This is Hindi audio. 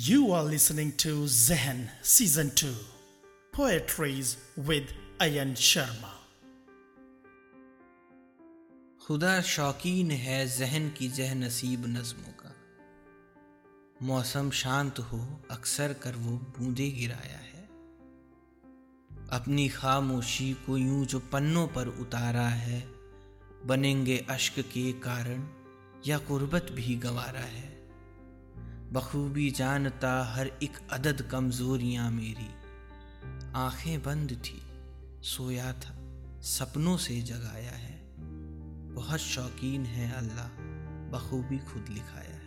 You are listening to Zehen Season 2 Poetries with Ayan Sharma. खुदा शौकीन है जहन की जह नसीब नज्मों का। मौसम शांत हो, अक्सर कर वो बूंदे गिराया है। अपनी खामोशी को यूँ जो पन्नों पर उतारा है, बनेंगे अश्क के कारण या कुर्बत भी गवारा है। बखूबी जानता हर एक अदद कमजोरियाँ मेरी। आँखें बंद थी, सोया था, सपनों से जगाया है। बहुत शौकीन है अल्लाह, बखूबी खुद लिखाया है।